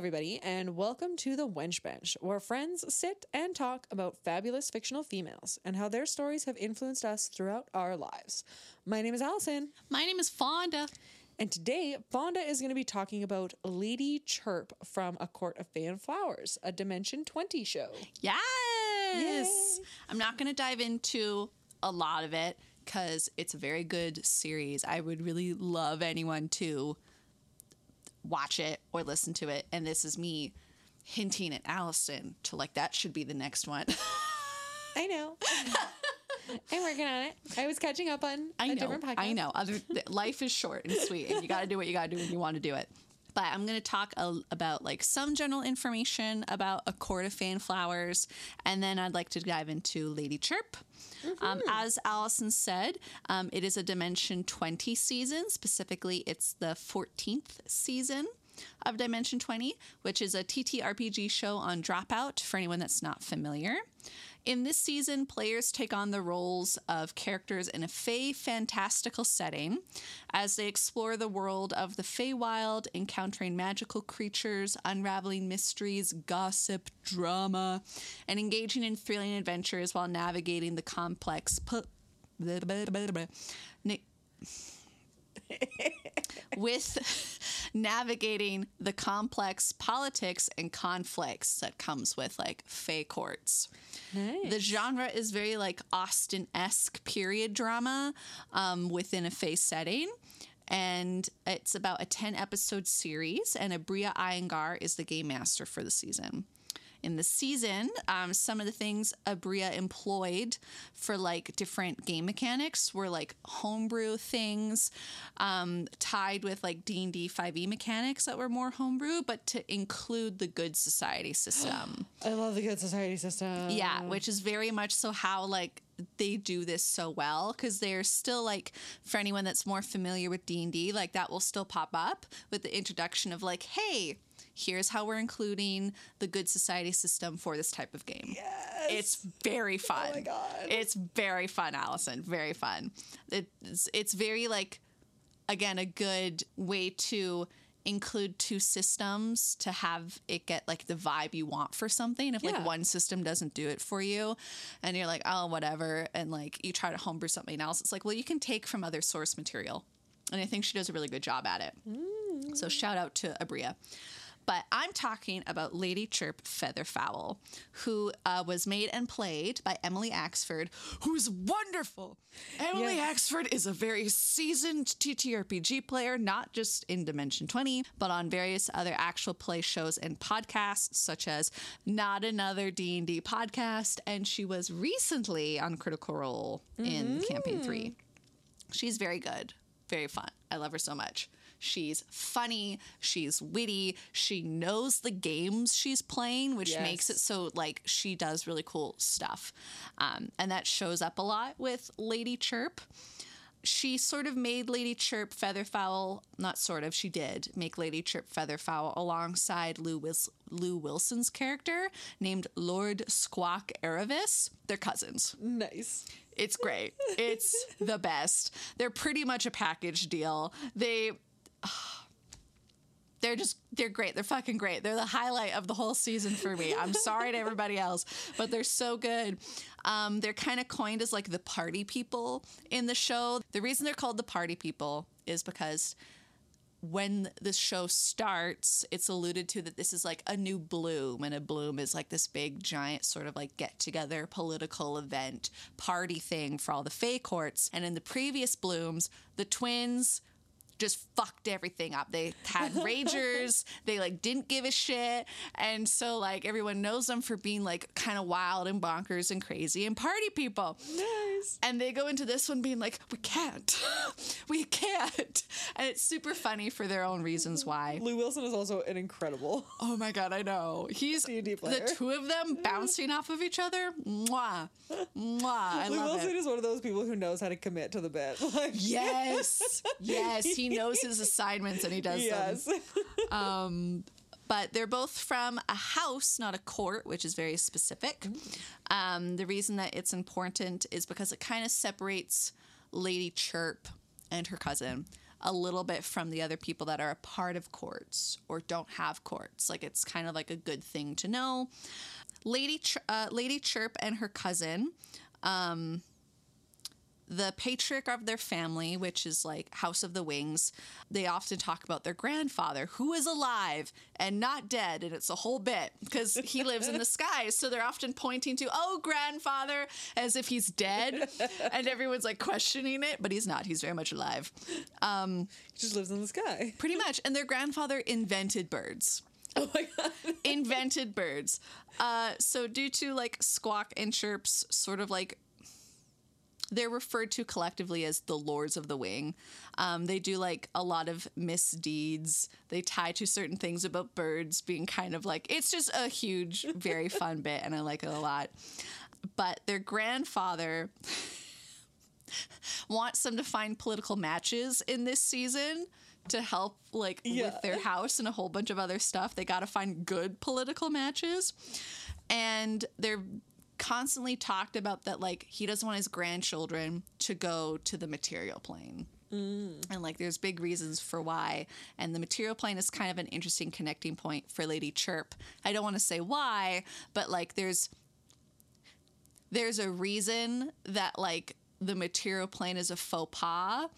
everybody, and welcome to the Wench Bench, where friends sit and talk about fabulous fictional females and how their stories have influenced us throughout our lives. My name is Allison, My name is Fonda. and today Fonda is going to be talking about Lady Chirp from A Court of Fey and Flowers, a Dimension 20 show. Yes. Yay. I'm not going to dive into a lot of it because it's a very good series. I would really love anyone to watch it or listen to it. And this is me hinting at Allison to like, that should be the next one. I know. I'm working on it. I was catching up on I a know. different podcast. I know. Other th- life is short and sweet, and you got to do what you got to do when you want to do it. But I'm going to talk a, about like some general information about a court of Fey and Flowers, and then I'd like to dive into Lady Chirp. Um, as Allison said, um, it is a Dimension 20 season. Specifically, it's the 14th season of Dimension 20, which is a TTRPG show on Dropout for anyone that's not familiar. In this season, players take on the roles of characters in a Fey fantastical setting as they explore the world of the Feywild, encountering magical creatures, unraveling mysteries, gossip, drama, and engaging in thrilling adventures while navigating the complex. With navigating the complex politics and conflicts that comes with like fey courts. The genre is very like Austen esque period drama um, within a fey setting. And it's about a 10 episode series, and Abria Iyengar is the game master for the season in the season um, some of the things abria employed for like different game mechanics were like homebrew things um, tied with like d&d 5e mechanics that were more homebrew but to include the good society system I love the Good Society system. yeah which is very much so how like they do this so well because they're still like for anyone that's more familiar with d&d like that will still pop up with the introduction of like hey here's how we're including the good society system for this type of game. Yes. it's very fun Oh my God. it's very fun allison. Very fun. It's, it's very like again a good way to include two systems to have it get like the vibe you want for something. If Yeah. like one system doesn't do it for you and you're like oh whatever and like you try to homebrew something else it's like well you can take from other source material. And i think she does a really good job at it. Mm. So shout out to abria but I'm talking about Lady Chirp Featherfowl, who uh, was made and played by Emily Axford, who's wonderful. Emily Yes. Axford is a very seasoned TTRPG player, not just in Dimension 20, but on various other actual play shows and podcasts, such as Not Another D&D Podcast, and she was recently on Critical Role in Campaign 3. She's very good, very fun. I love her so much. She's funny, she's witty, she knows the games she's playing, which Yes. makes it so like she does really cool stuff. Um, and that shows up a lot with Lady Chirp. She sort of made Lady Chirp Featherfowl, not sort of, she did make Lady Chirp Featherfowl alongside Lou, Wils- Lou Wilson's character named Lord Squawk Aravis. They're cousins. Nice. It's great. It's the best. They're pretty much a package deal. They they're just they're great. They're fucking great. They're the highlight of the whole season for me. I'm sorry to everybody else, but they're so good. Um, they're kind of coined as like the party people in the show. The reason they're called the party people is because when the show starts, it's alluded to that this is like a new bloom, and a bloom is like this big, giant sort of like get together political event party thing for all the Fey courts. And in the previous blooms, the twins just fucked everything up. They had ragers, they like didn't give a shit. And so like everyone knows them for being like kind of wild and bonkers and crazy and party people. Nice. And they go into this one being like, we can't. we can't. And it's super funny for their own reasons why. Lou Wilson is also an incredible. Oh my god, I know. He's D&D player. the two of them bouncing off of each other. Mwah. Mwah. I Lou Wilson it. is one of those people who knows how to commit to the bit. Like, Yes. Yes. He knows his assignments and he does them. yes. but they're both from a house, not a court, which is very specific. Um, the reason that it's important is because it kind of separates Lady Chirp and her cousin. a little bit from the other people that are a part of courts or don't have courts. Like it's kind of like a good thing to know. Lady Ch- uh, Lady Chirp and her cousin um, the patriarch of their family, which is like House of the Wings, they often talk about their grandfather who is alive and not dead. And it's a whole bit because he lives in the skies. So they're often pointing to, oh, grandfather, as if he's dead. and everyone's like questioning it, but he's not. He's very much alive. Um, he just lives in the sky. Pretty much. And their grandfather invented birds. Oh my god. invented birds. Uh, so due to like squawk and chirps, sort of like they're referred to collectively as the Lords of the Wing. Um, they do like a lot of misdeeds. They tie to certain things about birds being kind of like it's just a huge, very fun bit, and I like it a lot. But their grandfather wants them to find political matches in this season to help like Yeah. with their house and a whole bunch of other stuff. They got to find good political matches. And they're constantly talked about that like he doesn't want his grandchildren to go to the material plane. Mm. And like there's big reasons for why. And the material plane is kind of an interesting connecting point for Lady Chirp. I don't want to say why, but like there's there's a reason that like the material plane is a faux pas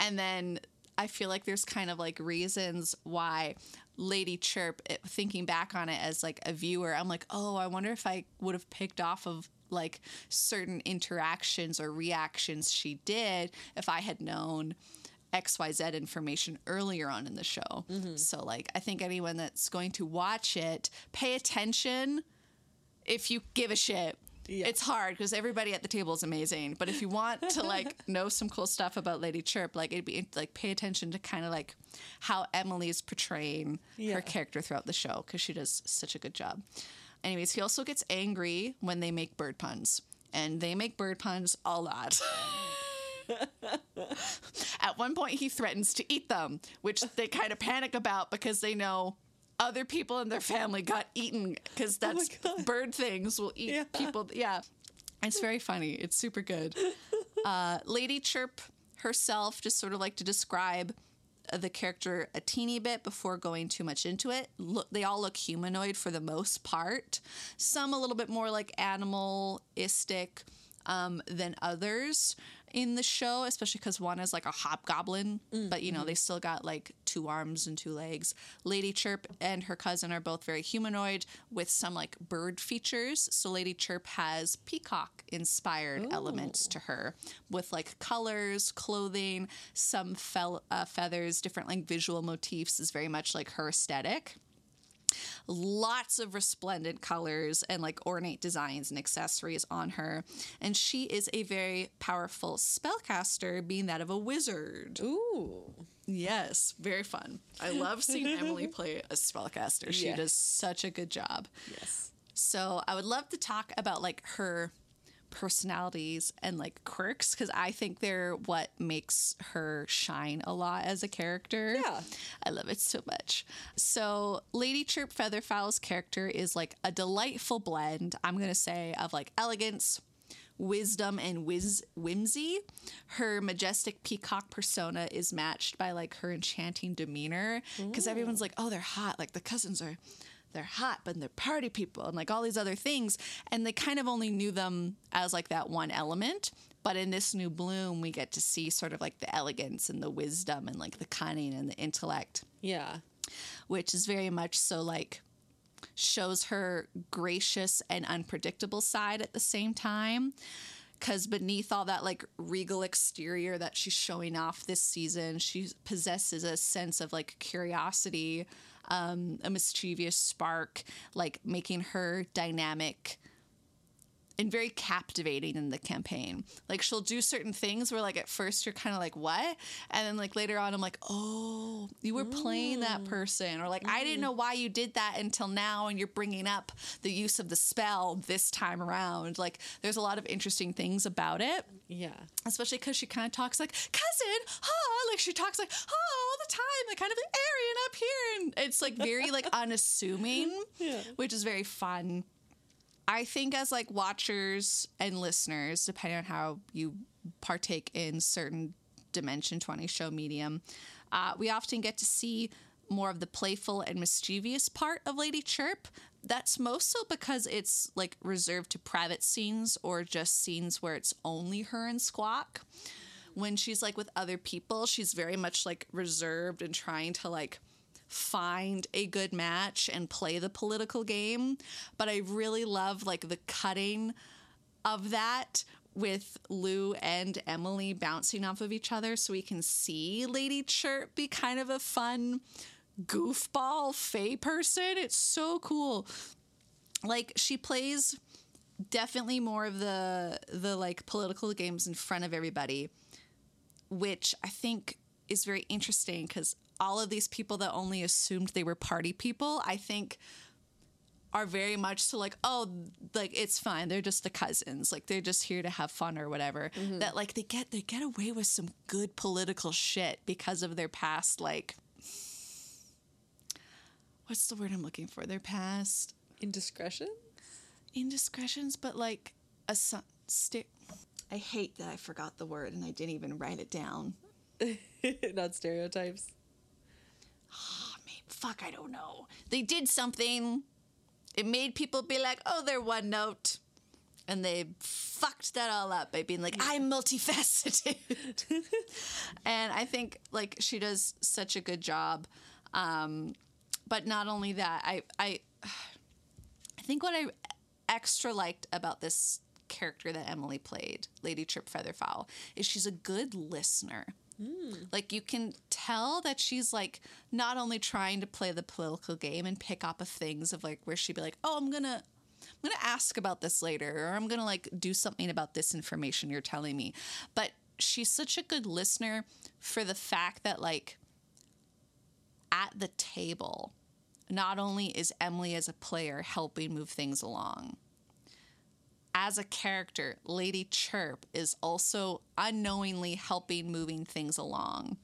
and then i feel like there's kind of like reasons why lady chirp it, thinking back on it as like a viewer i'm like oh i wonder if i would have picked off of like certain interactions or reactions she did if i had known xyz information earlier on in the show mm-hmm. so like i think anyone that's going to watch it pay attention if you give a shit. Yeah. It's hard because everybody at the table is amazing. But if you want to like know some cool stuff about Lady Chirp, like it'd be like pay attention to kind of like how Emily is portraying Yeah. her character throughout the show because she does such a good job. Anyways, he also gets angry when they make bird puns, and they make bird puns a lot. At one point, he threatens to eat them, which they kind of panic about because they know other people in their family got eaten because that's God. bird things will eat Yeah. people. Yeah, it's very funny. It's super good. Uh, Lady Chirp herself, just sort of like to describe uh, the character a teeny bit before going too much into it. Look, they all look humanoid for the most part. Some a little bit more like animalistic um, than others in the show, especially because one is like a hobgoblin, but you know they still got like two arms and two legs. Lady Chirp and her cousin are both very humanoid with some like bird features. So Lady Chirp has peacock inspired elements to her with like colors, clothing, some fel- uh, feathers, different like visual motifs is very much like her aesthetic lots of resplendent colors and like ornate designs and accessories on her. And she is a very powerful spellcaster, being that of a wizard. Ooh. Yes, very fun. I love seeing Emily play a spellcaster. She Yes. does such a good job. Yes. So I would love to talk about like her personalities and like quirks because I think they're what makes her shine a lot as a character. Yeah. I love it so much. So Lady Chirp Featherfowl's character is like a delightful blend, I'm gonna say, of like elegance. Wisdom and whiz- whimsy. Her majestic peacock persona is matched by like her enchanting demeanor because everyone's like, oh, they're hot. Like the cousins are they're hot, but they're party people and like all these other things. And they kind of only knew them as like that one element. But in this new bloom, we get to see sort of like the elegance and the wisdom and like the cunning and the intellect, Yeah. which is very much so like shows her gracious and unpredictable side at the same time. Because beneath all that like regal exterior that she's showing off this season, she possesses a sense of like curiosity, um, a mischievous spark, like making her dynamic and very captivating in the campaign. Like she'll do certain things where like at first you're kind of like what, and then like later on I'm like oh you were playing that mm. person, or like I didn't mm. know why you did that until now, and you're bringing up the use of the spell this time around. Like there's a lot of interesting things about it Yeah. especially because she kind of talks like cousin, huh? Like she talks like huh all the time, like kind of like Arian up here, and it's like very like unassuming, Yeah. which is very fun. I think as like watchers and listeners, depending on how you partake in certain Dimension 20 show medium, Uh, we often get to see more of the playful and mischievous part of Lady Chirp. That's most so because it's like reserved to private scenes or just scenes where it's only her and Squawk. When she's like with other people, she's very much like reserved and trying to like find a good match and play the political game. But I really love like the cutting of that with Lou and Emily bouncing off of each other so we can see Lady Chirp be kind of a fun goofball fey person. It's so cool. Like she plays definitely more of the the like political games in front of everybody, which I think is very interesting because all of these people that only assumed they were party people, I think are very much so like oh like it's fine. They're just the cousins. Like they're just here to have fun or whatever. Mm-hmm. That like they get they get away with some good political shit because of their past like what's the word i'm looking for? Their past Indiscretion? indiscretions but like a son st- i hate that i forgot the word and i didn't even write it down. Not stereotypes. I mean, fuck, I don't know. They did something. It made people be like, oh, they're one note. And they fucked that all up by being like, I'm multifaceted. and I think like she does such a good job. Um, but not only that, I, I, I think what I extra liked about this character that Emily played, Lady Chirp Featherfowl, is she's a good listener. Mm. Like you can tell that she's like not only trying to play the political game and pick up of things of like where she'd be like, "Oh, I'm going to I'm going to ask about this later or I'm going to like do something about this information you're telling me." But she's such a good listener for the fact that like at the table, not only is Emily as a player helping move things along, as a character, Lady Chirp is also unknowingly helping moving things along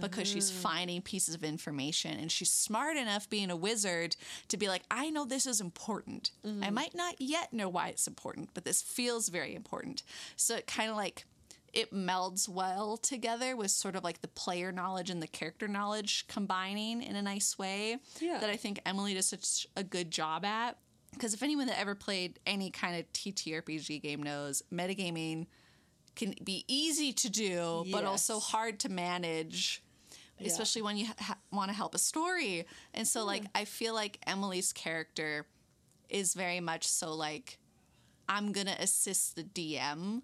because she's mm. finding pieces of information and she's smart enough being a wizard to be like, I know this is important. I mm-hmm. might not yet know why it's important, but this feels very important. So it kind of like it melds well together with sort of like the player knowledge and the character knowledge combining in a nice way Yeah. that I think Emily does such a good job at. Because if anyone that ever played any kind of TTRPG game knows, metagaming can be easy to do, but also hard to manage, especially when you ha- want to help a story. And so, like, I feel like Emily's character is very much so like, I'm gonna assist the DM,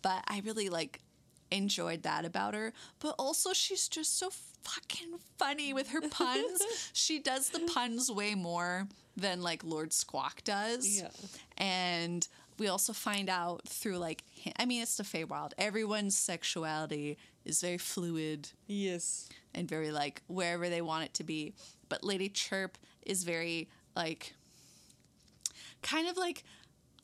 but I really like enjoyed that about her. But also, she's just so fucking funny with her puns. she does the puns way more than like Lord Squawk does. Yeah. And we also find out through like, I mean, it's the Feywild. Everyone's sexuality is very fluid Yes. and very like wherever they want it to be. But Lady Chirp is very like kind of like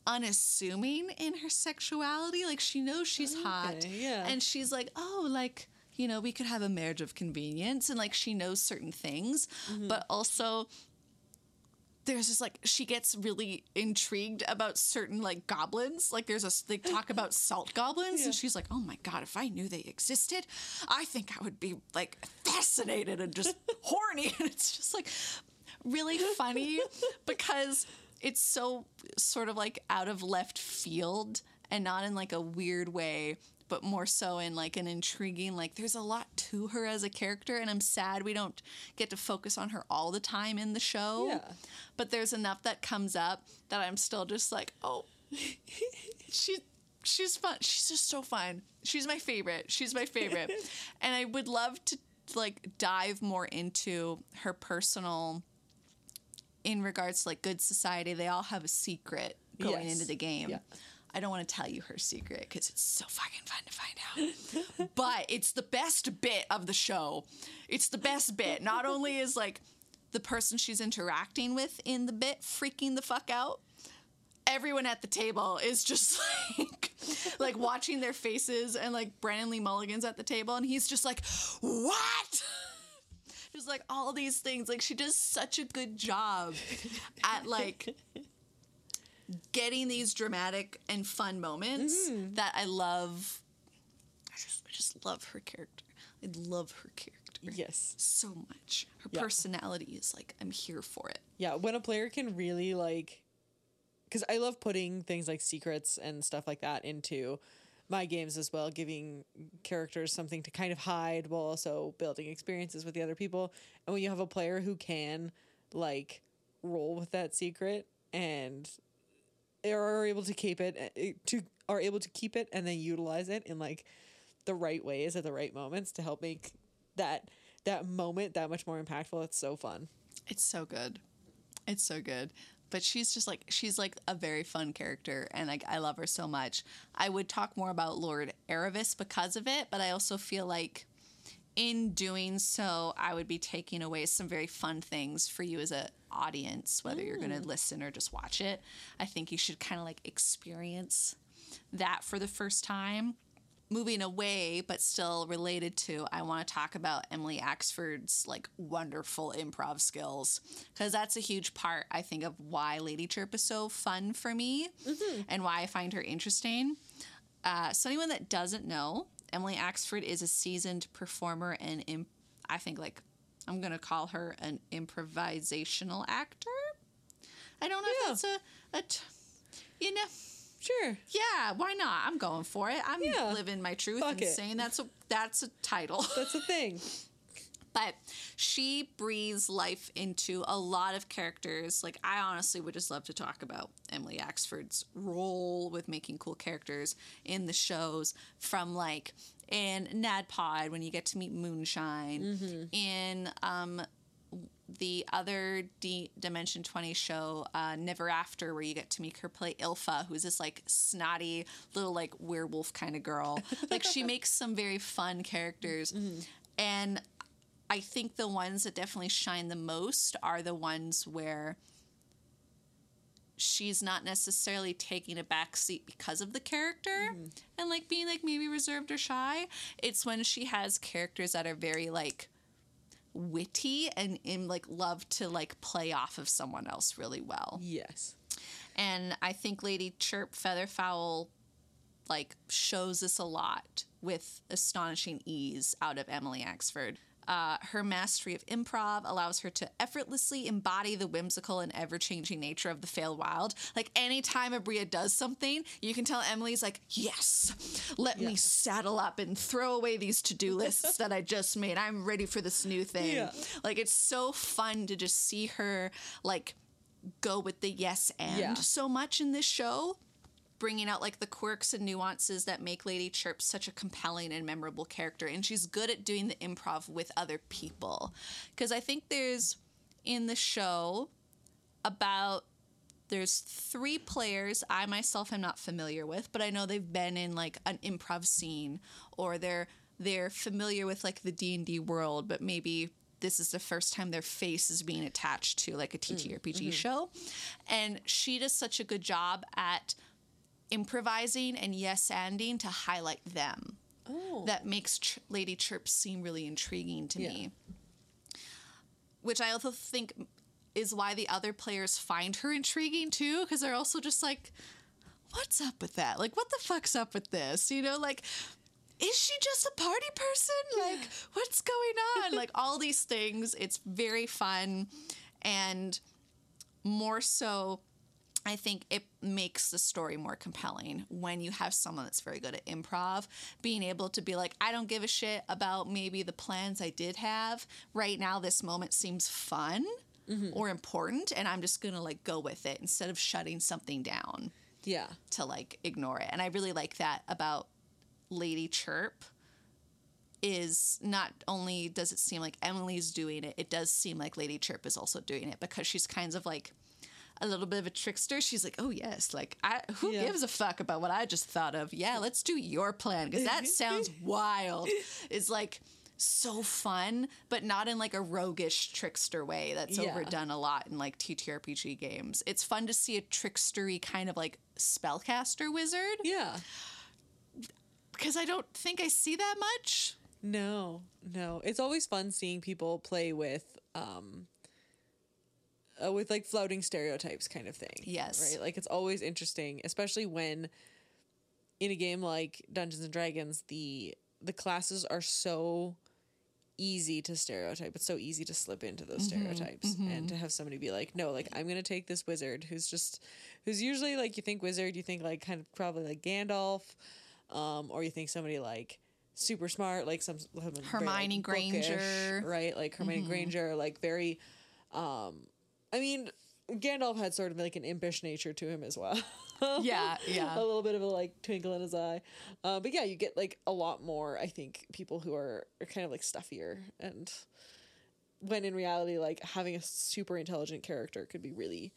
unassuming in her sexuality. Like she knows she's hot. Yeah. And she's like, oh, like, you know, we could have a marriage of convenience and like she knows certain things. Mm-hmm. But also there's just like she gets really intrigued about certain like goblins. Like there's a they talk about salt goblins, Yeah. and she's like, "Oh my god, if I knew they existed, I think I would be like fascinated and just horny." And it's just like really funny because it's so sort of like out of left field and not in like a weird way but more so in like an intriguing like there's a lot to her as a character and i'm sad we don't get to focus on her all the time in the show Yeah. but there's enough that comes up that i'm still just like oh she she's fun she's just so fun she's my favorite she's my favorite and i would love to like dive more into her personal in regards to like good society they all have a secret going Yes. into the game Yeah. I don't want to tell you her secret because it's so fucking fun to find out. but it's the best bit of the show. It's the best bit. Not only is like the person she's interacting with in the bit freaking the fuck out, everyone at the table is just like like watching their faces and like Brennan Lee Mulligan's at the table and he's just like, "What?" Just like all these things. Like she does such a good job at like getting these dramatic and fun moments mm-hmm. that I love. I just, I just love her character. I love her character. Yes. so much. Her Yeah. personality is like, I'm here for it. Yeah, when a player can really like cuz I love putting things like secrets and stuff like that into my games as well, giving characters something to kind of hide while also building experiences with the other people. And when you have a player who can like roll with that secret and are able to keep it eh, to are able to keep it and then utilize it in like the right ways at the right moments to help make that that moment that much more impactful. It's so fun. It's so good. It's so good. But she's just like she's like a very fun character and like I love her so much. I would talk more about Lord Erebus because of it, but I also feel like in doing so, I would be taking away some very fun things for you as a audience, whether you're going to listen or just watch it. I think you should kind of like experience that for the first time. Moving away, but still related to, I want to talk about Emily Axford's like wonderful improv skills because that's a huge part, I think, of why Lady Chirp is so fun for me and why I find her interesting. Uh, so anyone that doesn't know, Emily Axford is a seasoned performer and imp- I think like I'm gonna call her an improvisational actor. I don't know Yeah. if that's a, a t- you know, Sure. yeah, why not? I'm going for it. I'm Yeah. living my truth Fuck and it. saying that's a that's a title. That's a thing. but she breathes life into a lot of characters. Like I honestly would just love to talk about Emily Axford's role with making cool characters in the shows from like in NADPOD when you get to meet Moonshine, in um the other D- Dimension 20 show, uh, Never After, where you get to meet her play Ilfa, who's this like snotty little like werewolf kind of girl. like she makes some very fun characters. And I think the ones that definitely shine the most are the ones where she's not necessarily taking a back seat because of the character mm-hmm. and like being like maybe reserved or shy. It's when she has characters that are very like witty and in like love to like play off of someone else really well. Yes. And I think Lady Chirp Featherfowl like shows this a lot with astonishing ease out of Emily Axford. Uh, her mastery of improv allows her to effortlessly embody the whimsical and ever-changing nature of the Feywild. Like anytime Abria does something, you can tell Emily's like, "Yes, let me saddle up and throw away these to-do lists that I just made. I'm ready for this new thing." Yeah. Like it's so fun to just see her like go with the yes and Yeah. so much in this show bringing out like the quirks and nuances that make Lady Chirp such a compelling and memorable character and she's good at doing the improv with other people because I think there's in the show about there's three players I myself am not familiar with, but I know they've been in like an improv scene or they're they're familiar with like the D&D world, but maybe this is the first time their face is being attached to like a TTRPG mm, mm-hmm. show. And she does such a good job at improvising and yes anding to highlight them. Oh. That makes Ch- Lady Chirp seem really intriguing to Yeah. me. Which I also think is why the other players find her intriguing too, because they're also just like, what's up with that? Like, what the fuck's up with this? You know, like, is she just a party person? Like, what's going on? like, all these things. It's very fun. And more so, I think it makes the story more compelling when you have someone that's very good at improv, being able to be like, I don't give a shit about maybe the plans I did have. Right now, this moment seems fun mm-hmm. or important, and I'm just gonna like go with it instead of shutting something down Yeah. to like ignore it. And I really like that about Lady Chirp is not only does it seem like Emily's doing it, it does seem like Lady Chirp is also doing it because she's kind of like a little bit of a trickster. She's like, "Oh yes, like I who Yeah. gives a fuck about what I just thought of? Yeah, let's do your plan because that sounds wild." It's like so fun, but not in like a roguish trickster way that's Yeah. overdone a lot in like TTRPG games. It's fun to see a trickstery kind of like spellcaster wizard Yeah. because I don't think I see that much. No, no. It's always fun seeing people play with um uh, with like floating stereotypes kind of thing. Yes. Right? Like it's always interesting, especially when in a game like Dungeons and Dragons the the classes are so easy to stereotype. It's so easy to slip into those stereotypes and to have somebody be like, no, like I'm gonna take this wizard who's just who's usually like you think wizard, you think like kind of probably like Gandalf, um, or you think somebody like super smart, like some some very, like, Hermione bookish, Granger. right? Like Hermione Granger, like very. Um, I mean, Gandalf had sort of like an impish nature to him as well. Yeah, yeah. a little bit of a like twinkle in his eye. Uh, but yeah, you get like a lot more. I think people who are, are kind of like stuffier, and when in reality, like having a super intelligent character could be really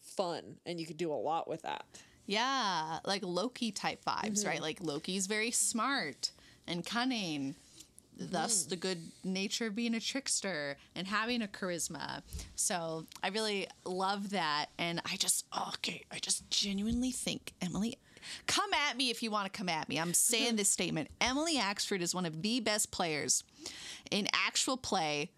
fun, and you could do a lot with that. Yeah, like Loki type vibes, Mm-hmm. right? Like Loki's very smart and cunning. Thus, Mm-hmm. the good nature of being a trickster and having a charisma. So, I really love that. And I just, oh, okay, I just genuinely think Emily, come at me if you want to come at me. I'm saying this statement. Emily Axford is one of the best players in actual play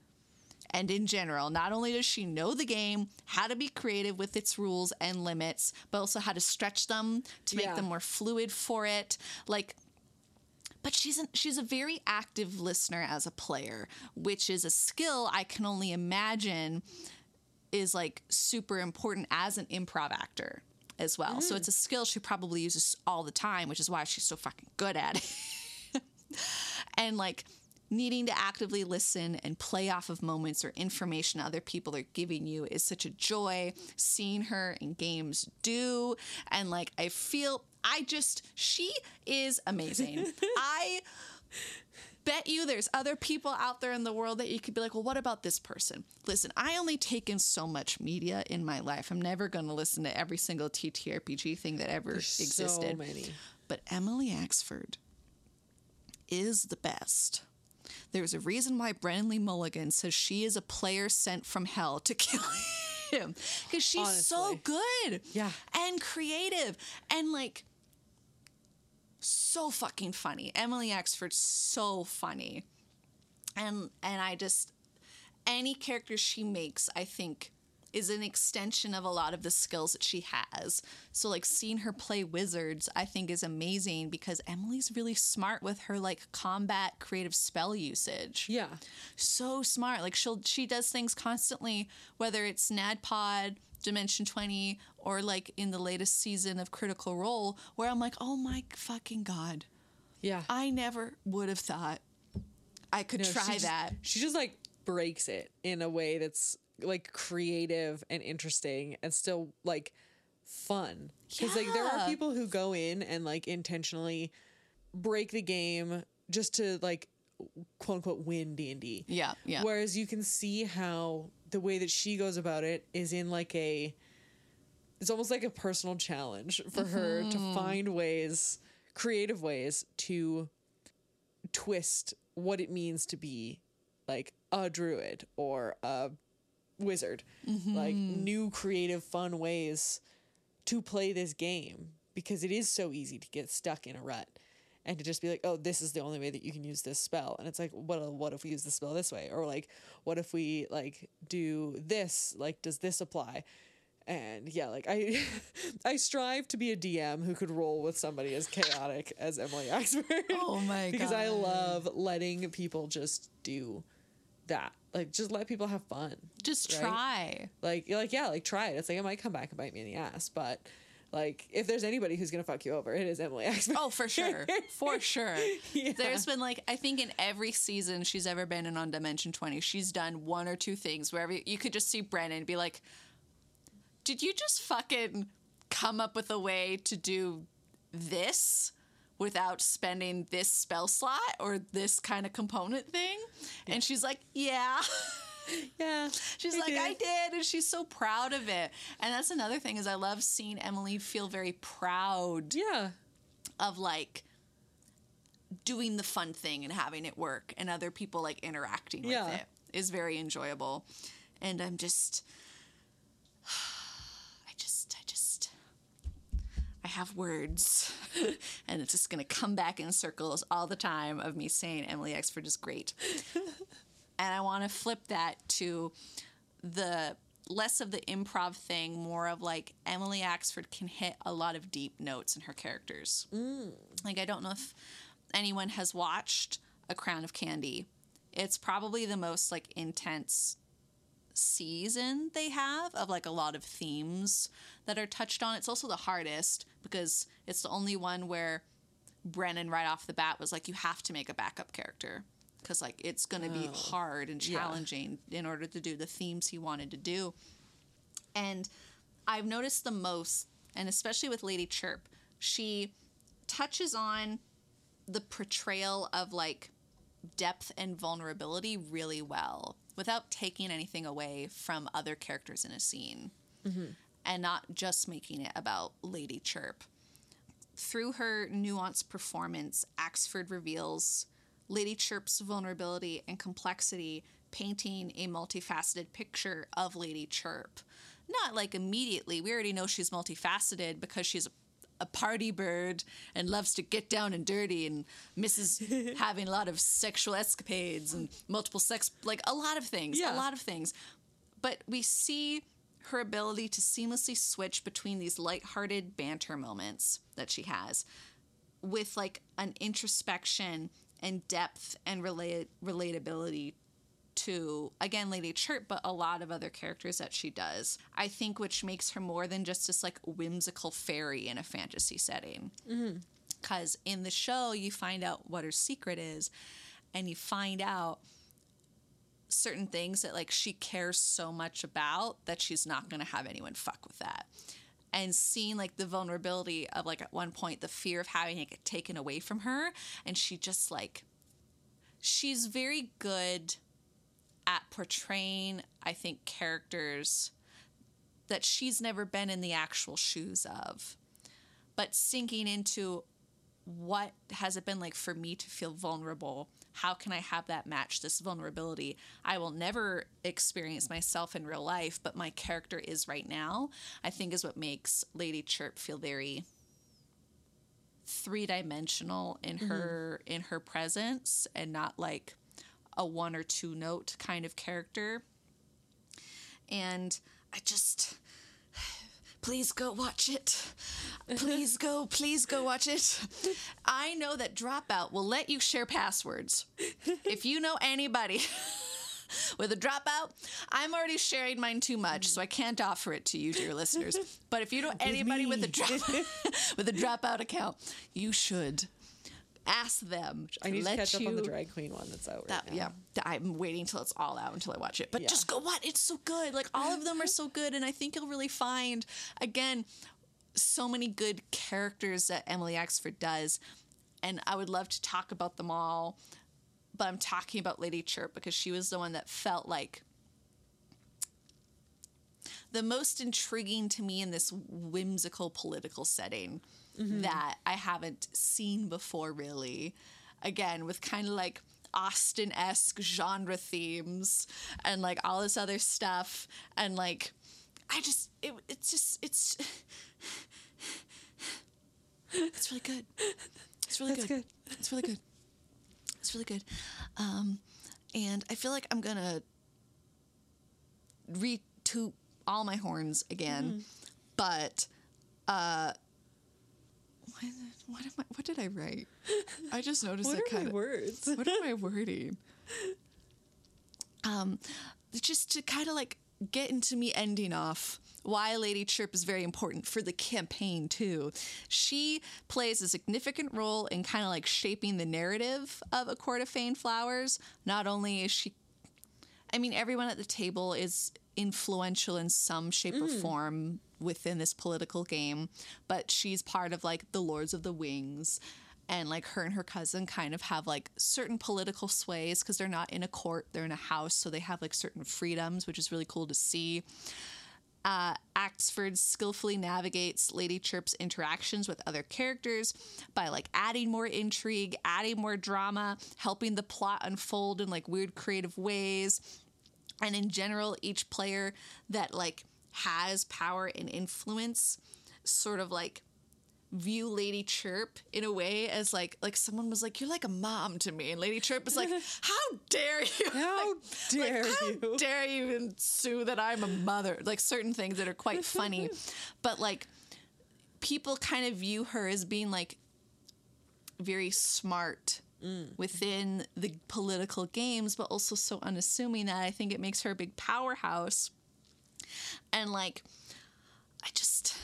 and in general, not only does she know the game, how to be creative with its rules and limits, but also how to stretch them to make Yeah. them more fluid for it. Like, but she's an, she's a very active listener as a player, which is a skill I can only imagine is like super important as an improv actor as well. So it's a mm. skill she probably uses all the time, which is why she's so fucking good at it. and like needing to actively listen and play off of moments or information other people are giving you is such a joy seeing her in games do and like i feel i just she is amazing i bet you there's other people out there in the world that you could be like, well, what about this person? Listen, I only take in so much media in my life. I'm never going to listen to every single TTRPG thing that ever existed. So many. But Emily Axford is the best. There's a reason why Brennan Lee Mulligan says she is a player sent from hell to kill him. Because she's so good. Yeah. And creative. And like so fucking funny. Emily Axford's so funny. And and I just any character she makes, I think is an extension of a lot of the skills that she has. So like seeing her play wizards, I think is amazing because Emily's really smart with her like combat creative spell usage Yeah. so smart. Like she'll she does things constantly, whether it's NADPOD, Dimension 20, or like in the latest season of Critical Role, where I'm like, oh my fucking god. Yeah. I never would have thought I could No, she try just- that. She just like breaks it in a way that's like creative and interesting and still like fun. Because like there are people who go in and like intentionally break the game just to like quote unquote win D and D. Yeah, yeah. Whereas you can see how the way that she goes about it is in like a it's almost like a personal challenge for her to mm-hmm. find ways, creative ways to twist what it means to be like a druid or a wizard. Like mm-hmm. new creative fun ways to play this game because it is so easy to get stuck in a rut and to just be like, oh, this is the only way that you can use this spell. And it's like, what what if we use the spell this way? Or like, what if we like do this? Like, does this apply? And yeah, like I I strive to be a DM who could roll with somebody as chaotic as Emily Axford. Oh my god. because I love letting people just do that. Like just let people have fun. Just right? try. Like you're like, yeah, like try it. It's like it might come back and bite me in the ass, but like if there's anybody who's gonna fuck you over, it is Emily Axford. Oh, for sure. For sure. Yeah. There's been like I think in every season she's ever been in on Dimension 20, she's done one or two things wherever you could just see Brennan be like, Did you just fucking come up with a way to do this without spending this spell slot or this kind of component thing? And she's like, Yeah. yeah. She's I like, did. I did, and she's so proud of it. And that's another thing is I love seeing Emily feel very proud Yeah. of like doing the fun thing and having it work and other people like interacting Yeah. with it is very enjoyable. And I'm just I just I just I have words and it's just going to come back in circles all the time of me saying Emily Axford is great. and I want to flip that to the less of the improv thing, more of like Emily Axford can hit a lot of deep notes in her characters. Mm. Like I don't know if anyone has watched A Crown of Candy. it's probably the most like intense season they have of like a lot of themes that are touched on. It's also the hardest because it's the only one where Brennan right off the bat was like, you have to make a backup character because like it's going to be oh. hard and Yeah. challenging in order to do the themes he wanted to do. And I've noticed the most, and especially with Lady Chirp, she touches on the portrayal of like depth and vulnerability really well without taking anything away from other characters in a scene mm-hmm. And not just making it about Lady Chirp. Through her nuanced performance, Axford reveals Lady Chirp's vulnerability and complexity, painting a multifaceted picture of Lady Chirp. Not like immediately, we already know she's multifaceted because she's a, a party bird and loves to get down and dirty and misses having a lot of sexual escapades and multiple sex, like a lot of things, Yeah. a lot of things. But we see her ability to seamlessly switch between these lighthearted banter moments that she has with like an introspection and depth and relate relatability to again Lady Chirp, but a lot of other characters that she does. I think which makes her more than just this like whimsical fairy in a fantasy setting. Mm-hmm. Because in the show, you find out what her secret is, and you find out certain things that like she cares so much about that she's not going to have anyone fuck with that and seeing like the vulnerability of like at one point the fear of having it taken away from her and she just like she's very good at portraying i think characters that she's never been in the actual shoes of but sinking into what has it been like for me to feel vulnerable? How can I have that match this vulnerability? I will never experience myself in real life, but my character is right now. I think is what makes Lady Chirp feel very three dimensional in mm-hmm. her in her presence and not like a one or two note kind of character. And I just please go watch it. Please go, please go watch it. I know that Dropout will let you share passwords. If you know anybody with a dropout, I'm already sharing mine too much, so I can't offer it to you, dear listeners. But if you know anybody with a drop with a dropout account, you should ask them. I need to let catch up on the you- drag queen one that's out right that, now. yeah, I'm waiting till it's all out until I watch it. But Yeah. just go watch. It's so good. Like all of them are so good, and I think you'll really find again so many good characters that Emily Axford does, and I would love to talk about them all. But I'm talking about Lady Chirp because she was the one that felt like the most intriguing to me in this whimsical political setting that I haven't seen before, really. Again, with kind of like Austen esque genre themes and like all this other stuff. And like, I just, it, it's just, it's, it's really good. It's really good. good. It's really good. It's really good. Um, and I feel like I'm gonna retoot all my horns again, Mm-hmm. but uh, what, what am I? What did I write? I just noticed What that are my kind of. words? What am I wording? Um, just to kind of like get into me ending off why Lady Chirp is very important for the campaign too. She plays a significant role in kind of like shaping the narrative of A Court of Fey and Flowers. Not only is she I mean, everyone at the table is influential in some shape or form within this political game, but she's part of like the Lords of the Wings. And like her and her cousin kind of have like certain political sways because they're not in a court, they're in a house. So they have like certain freedoms, which is really cool to see. Uh, Axford skillfully navigates Lady Chirp's interactions with other characters by like adding more intrigue, adding more drama, helping the plot unfold in like weird creative ways. And in general, each player that like has power and influence sort of like view Lady Chirp in a way as like like someone was like, You're like a mom to me. And Lady Chirp is like, How dare you? How Like- dare like, how dare you ensue that I'm a mother? Like certain things that are quite funny. but like people kind of view her as being like very smart mm. within the political games, but also so unassuming that I think it makes her a big powerhouse. And like, I just,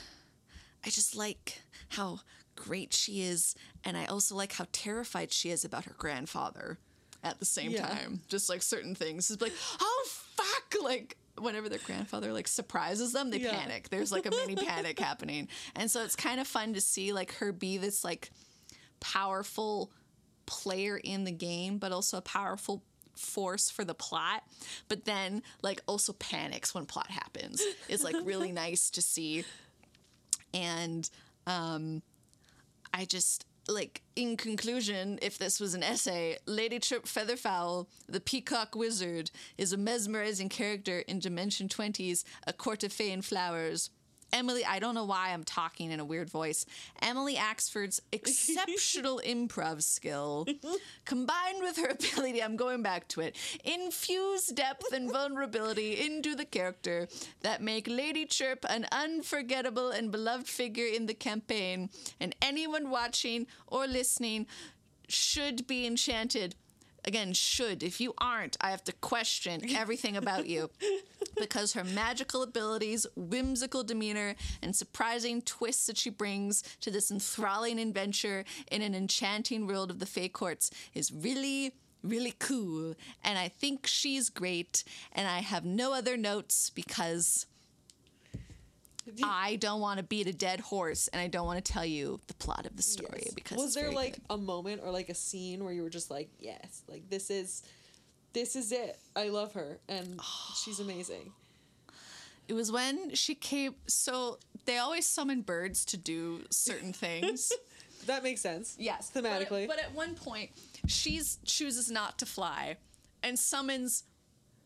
I just like how great she is, and I also like how terrified she is about her grandfather at the same Yeah. time. Just like certain things, it's like, oh fuck, like. Whenever their grandfather like surprises them, they Yeah. panic. There's like a mini panic happening, and so it's kind of fun to see like her be this like powerful player in the game, but also a powerful force for the plot. But then like also panics when plot happens. It's like really nice to see. And um I just like in conclusion, if this was an essay, Lady Chirp Featherfowl, the peacock wizard, is a mesmerizing character in Dimension 20's A Court of Fey and Flowers. Emily, I don't know why I'm talking in a weird voice. Emily Axford's exceptional improv skill, combined with her ability, I'm going back to it, infuse depth and vulnerability into the character that make Lady Chirp an unforgettable and beloved figure in the campaign, and anyone watching or listening should be enchanted. Again, should. If you aren't, I have to question everything about you. Because her magical abilities, whimsical demeanor, and surprising twists that she brings to this enthralling adventure in an enchanting world of the Fey Courts is really, really cool. And I think she's great. And I have no other notes because I don't want to beat a dead horse and I don't want to tell you the plot of the story Yes. because was there like good. a moment or like a scene where you were just like, yes, like this is, this is it. I love her and she's amazing. It was when she came. So they always summon birds to do certain things. That makes sense. yes, thematically. But, but at one point, she's chooses not to fly and summons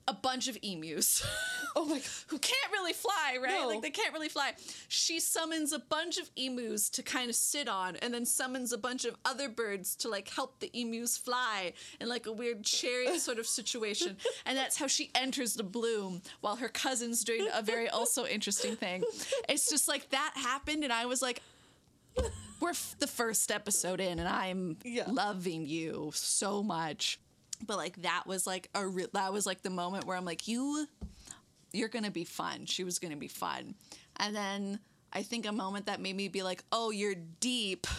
a bunch of emus oh my god. who can't really fly, right? No. Like they can't really fly. She summons a bunch of emus to kind of sit on, and then summons a bunch of other birds to like help the emus fly in like a weird chariot sort of situation. And that's how she enters the bloom while her cousin's doing a very also interesting thing. It's just like that happened, and I was like, we're f- the first episode in, and I'm Yeah. loving you so much. But like that was like a re- that was like the moment where I'm like, you, you're gonna be fun. She was gonna be fun, and then I think a moment that made me be like, oh, you're deep.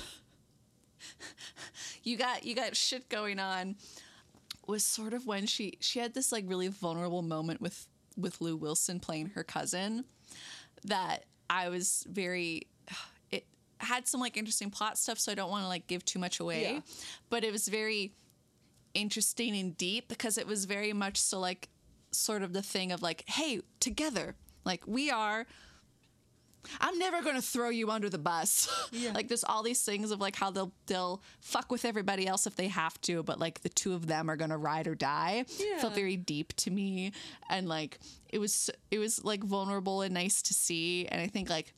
you got you got shit going on. Was sort of when she she had this like really vulnerable moment with with Lou Wilson playing her cousin that I was very it had some like interesting plot stuff so I don't want to like give too much away Yeah. but it was very interesting and deep because it was very much so like sort of the thing of like hey together like we are I'm never gonna throw you under the bus. Yeah. like there's all these things of like how they'll they'll fuck with everybody else if they have to, but like the two of them are gonna ride or die. Felt very deep to me, and like it was it was like vulnerable and nice to see. And I think like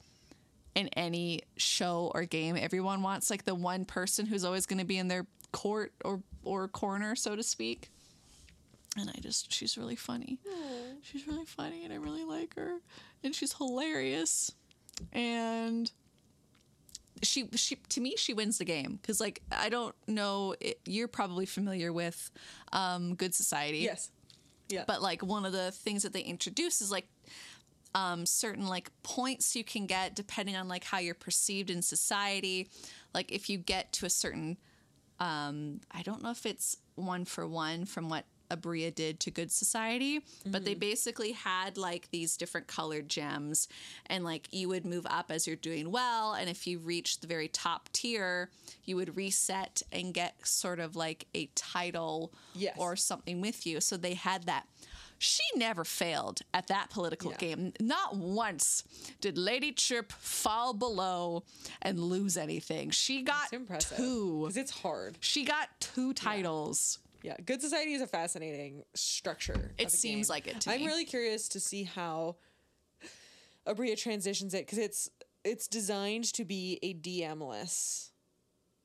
in any show or game, everyone wants like the one person who's always gonna be in their court or or corner, so to speak. And I just she's really funny. She's really funny, and I really like her, and she's hilarious and she she to me she wins the game because like I don't know it, you're probably familiar with um, Good Society Yes. Yeah. but like one of the things that they introduce is like um, certain like points you can get depending on like how you're perceived in society like if you get to a certain um, i don't know if it's one for one from what Aabria did to good society but they basically had like these different colored gems and like you would move up as you're doing well and if you reach the very top tier you would reset and get sort of like a title Yes. or something with you. So they had that. She never failed at that political Yeah. game. Not once did Lady Chirp fall below and lose anything. She got impressive. two. Because it's hard. She got two titles. Yeah, Good Society is a fascinating structure. It seems game. like it to me. I'm me. really curious to see how Aabria transitions it because it's it's designed to be a DM-less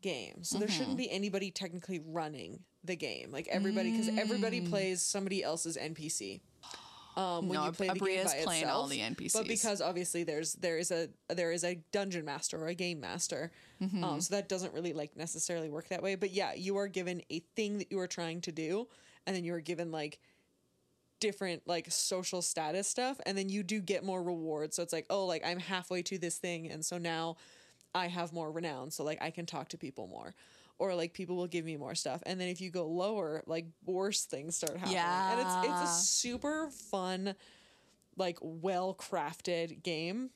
game, so there Mm-hmm. shouldn't be anybody technically running the game. Like everybody, because everybody Mm. plays somebody else's NPC. um, when No, you play the game by playing all itself. the But because obviously there's there is a there is a dungeon master or a game master, Mm-hmm. um, so that doesn't really like necessarily work that way. But yeah, you are given a thing that you are trying to do, and then you are given like different like social status stuff, and then you do get more rewards. So it's like oh like I'm halfway to this thing, and so now I have more renown, so like I can talk to people more. Or like people will give me more stuff, and then if you go lower, like worse things start happening, Yeah. and it's it's a super fun, like well crafted game.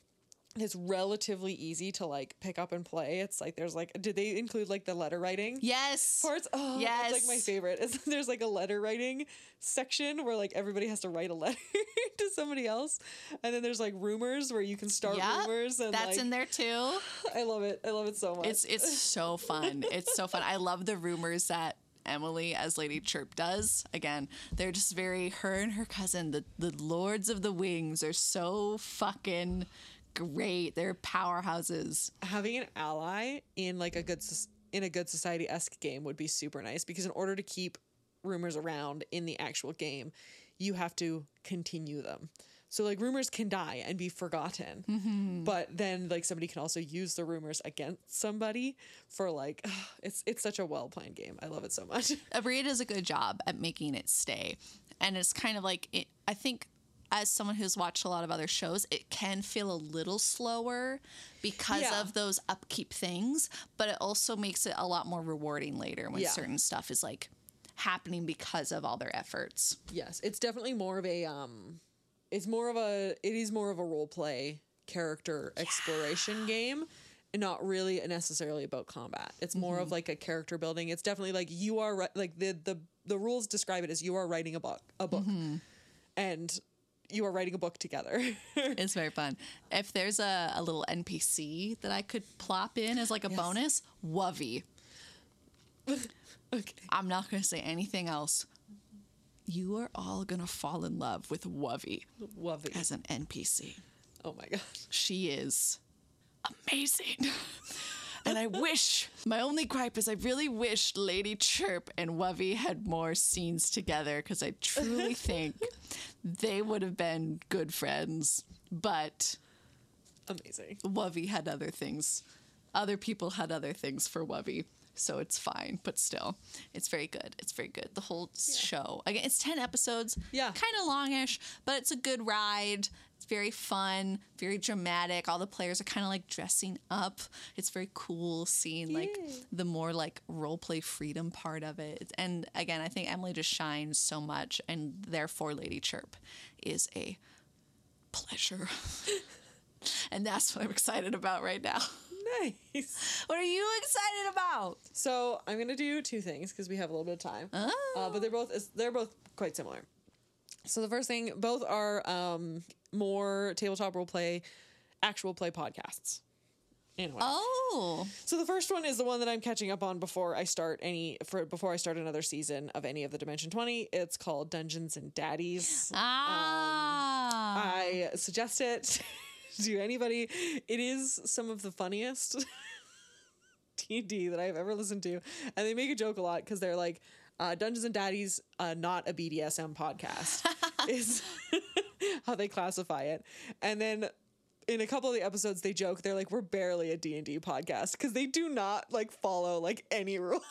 It's relatively easy to like pick up and play. It's like there's like did they include like the letter writing yes. parts? Oh, that's like my favorite. Is there's like a letter writing section where like everybody has to write a letter to somebody else, and then there's like rumors where you can start Yep, rumors and That's like in there too. I love it. I love it so much. It's it's so fun. It's so fun. I love the rumors that Emily as Lady Chirp does. Again, they're just very her and her cousin, the the Lords of the Wings are so fucking great. They're powerhouses. having an ally in like a good in a good society esque game would be super nice because in order to keep rumors around in the actual game, you have to continue them. So like rumors can die and be forgotten, mm-hmm. but then like somebody can also use the rumors against somebody for like it's it's such a well planned game. I love it so much. Aabria does a good job at making it stay. And it's kind of like it, I think as someone who's watched a lot of other shows, it can feel a little slower because Yeah. of those upkeep things, but it also makes it a lot more rewarding later when Yeah. certain stuff is like happening because of all their efforts. Yes, it's definitely more of a um it's more of a it is more of a role play character exploration game and not really necessarily about combat. It's more of like a character building. It's definitely like you are like the the the rules describe it as you are writing a book a book. And you are writing a book together. It's very fun. If there's a, a little NPC that I could plop in as like a bonus, Wovey. okay. I'm not going to say anything else. You are all going to fall in love with Wovey Love it. as an NPC. Oh my god. She is amazing. and I wish, my only gripe is I really wish Lady Chirp and Wovey had more scenes together because I truly think they would have been good friends. But Amazing. Wovey had other things. Other people had other things for Wovey. So it's fine, but still, it's very good. It's very good. The whole show. Again, it's 10 episodes. Yeah. Kind of longish, but it's a good ride. Very fun, very dramatic. All the players are kind of like dressing up. It's very cool seeing like the more like role play freedom part of it. And again, I think Emily just shines so much, and therefore Lady Chirp is a pleasure. and that's what I'm excited about right now. Nice. What are you excited about? So I'm gonna do two things because we have a little bit of time. Uh, but they're both they're both quite similar. So the first thing, both are um, more tabletop role play, actual play podcasts. Anyway, Oh, so the first one is the one that I'm catching up on before I start any for before I start another season of any of the Dimension Twenty. It's called Dungeons and Daddies. ah, I suggest it to anybody. It is some of the funniest D&D that I've ever listened to. And they make a joke a lot because they're like, uh, Dungeons and Daddies, uh, not a BDSM podcast, is how they classify it. And then in a couple of the episodes, they joke they're like, we're barely a D&D podcast because they do not like follow like any rules.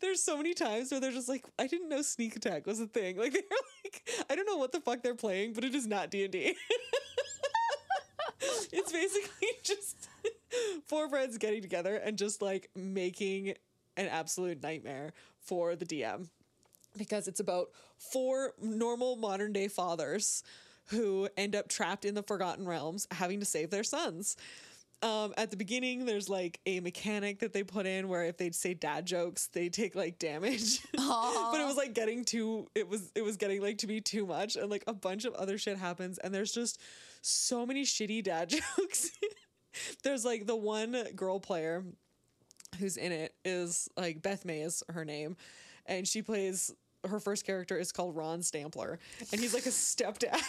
There's so many times where they're just like, I didn't know sneak attack was a thing. Like they're like, I don't know what the fuck they're playing, but it is not D&D. it's basically just four friends getting together and just like making an absolute nightmare for the DM because it's about four normal modern day fathers who end up trapped in the Forgotten Realms having to save their sons. Um, at the beginning, there's like a mechanic that they put in where if they'd say dad jokes, they take like damage. but it was like getting too it was it was getting like to be too much and like a bunch of other shit happens and there's just so many shitty dad jokes. there's like the one girl player who's in it is like Beth May is her name, and she plays her first character is called Ron Stampler, and he's like a stepdad.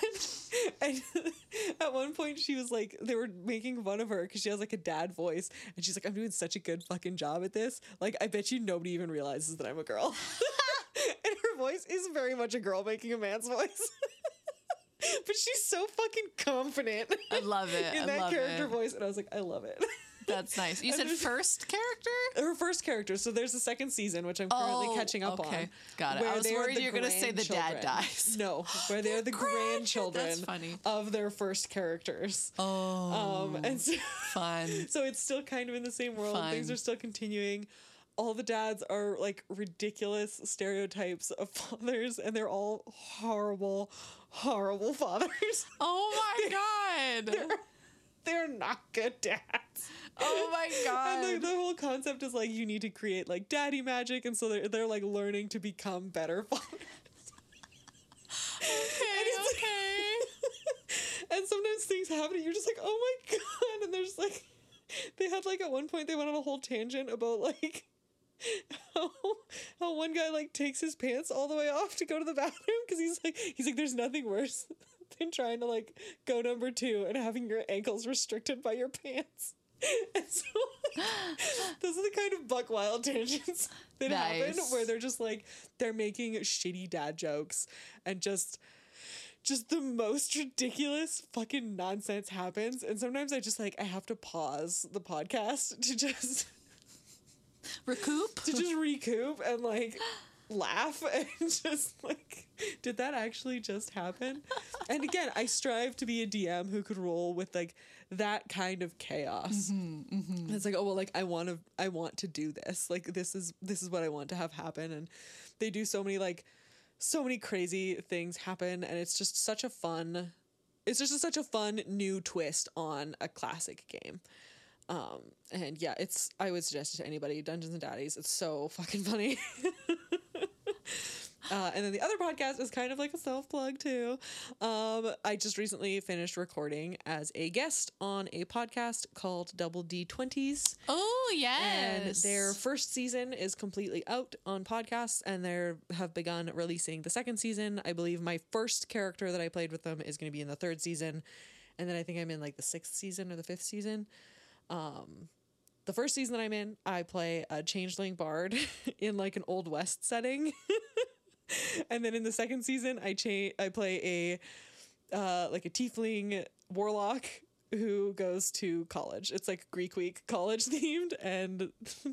and at one point, she was like, they were making fun of her because she has like a dad voice, and she's like, I'm doing such a good fucking job at this. Like, I bet you nobody even realizes that I'm a girl. and her voice is very much a girl making a man's voice. but she's so fucking confident. I love it. in I that character it. voice, and I was like, I love it. That's nice. You said first character? Her first character. So there's the second season, which I'm currently Oh, catching up okay. on. Got it. I was worried you were gonna say the dad dies. No, where they're the grandchildren That's funny. of their first characters. Oh, Um, and so, fun. so it's still kind of in the same world. Things are still continuing. All the dads are like ridiculous stereotypes of fathers, and they're all horrible, horrible fathers. Oh my god. They're not good dads. Oh my And like, god. the whole concept is like you need to create like daddy magic, and so they're they're like learning to become better fathers. Okay, okay. and sometimes things happen, and you're just like, oh my god! And there's like, they had like at one point they went on a whole tangent about like. How, how one guy like takes his pants all the way off to go to the bathroom because he's like he's like there's nothing worse than trying to like go number two and having your ankles restricted by your pants. And so those are the kind of buck wild tangents that happen where they're just like they're making shitty dad jokes and just just the most ridiculous fucking nonsense happens and sometimes i just like i have to pause the podcast to just Recoup? to just recoup and like laugh and just like did that actually just happen? And again i strive to be a dm who could roll with like that kind of chaos. It's like oh well like i want to i want to do this. Like this is this is what i want to have happen. And they do so many like so many crazy things happen. And it's just such a fun it's just such a fun new twist on a classic game. Um and yeah it's i would suggest it to anybody dungeons and daddies. It's so fucking funny Uh, and then the other podcast is kind of like a self plug too. Um, I just recently finished recording as a guest on a podcast called Double D Twenties. Oh yes, And their first season is completely out on podcasts, and they have begun releasing the second season. I believe my first character that I played with them is going to be in the third season, and then I think I'm in like the sixth season or the fifth season. Um, the first season that I'm in, I play a changeling bard in like an old west setting, and then in the second season, I cha- I play a uh, like a tiefling warlock who goes to college. It's like Greek week college themed and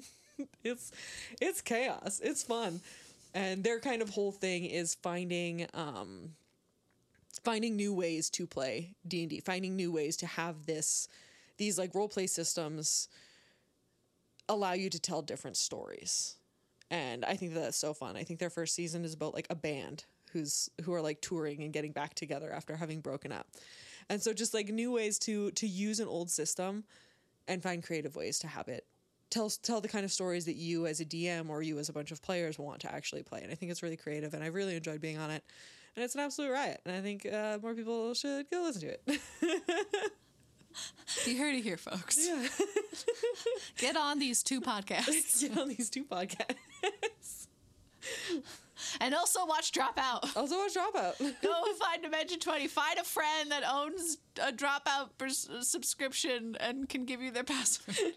it's it's chaos. It's fun. And their kind of whole thing is finding um finding new ways to play D&D, finding new ways to have this these like role play systems allow you to tell different stories. And I think that that's so fun. I think their first season is about like a band who's who are like touring and getting back together after having broken up. And so just like new ways to to use an old system and find creative ways to have it tell tell the kind of stories that you as a DM or you as a bunch of players want to actually play. And I think it's really creative and I really enjoyed being on it. And it's an absolute riot. And I think uh, more people should go listen to it. you heard it here, folks. yeah. Get on these two podcasts. Get on these two podcasts. And also watch Dropout. Also watch Dropout. Go find Dimension 20. Find a friend that owns a Dropout pers- subscription and can give you their password.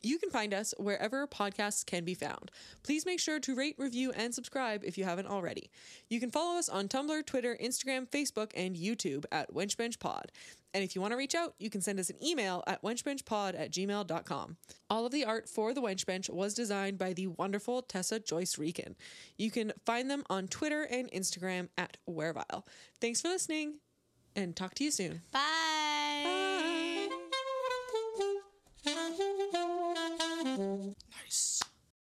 You can find us wherever podcasts can be found. Please make sure to rate, review, and subscribe if you haven't already. You can follow us on Tumblr, Twitter, Instagram, Facebook, and YouTube at WenchbenchPod. And if you want to reach out, you can send us an email at wenchbenchpod at gmail.com. All of the art for the Wenchbench was designed by the wonderful Tessa Joyce Riecken. You can find them on Twitter and Instagram at Werevile. Thanks for listening, and talk to you soon. Bye. Bye. Nice.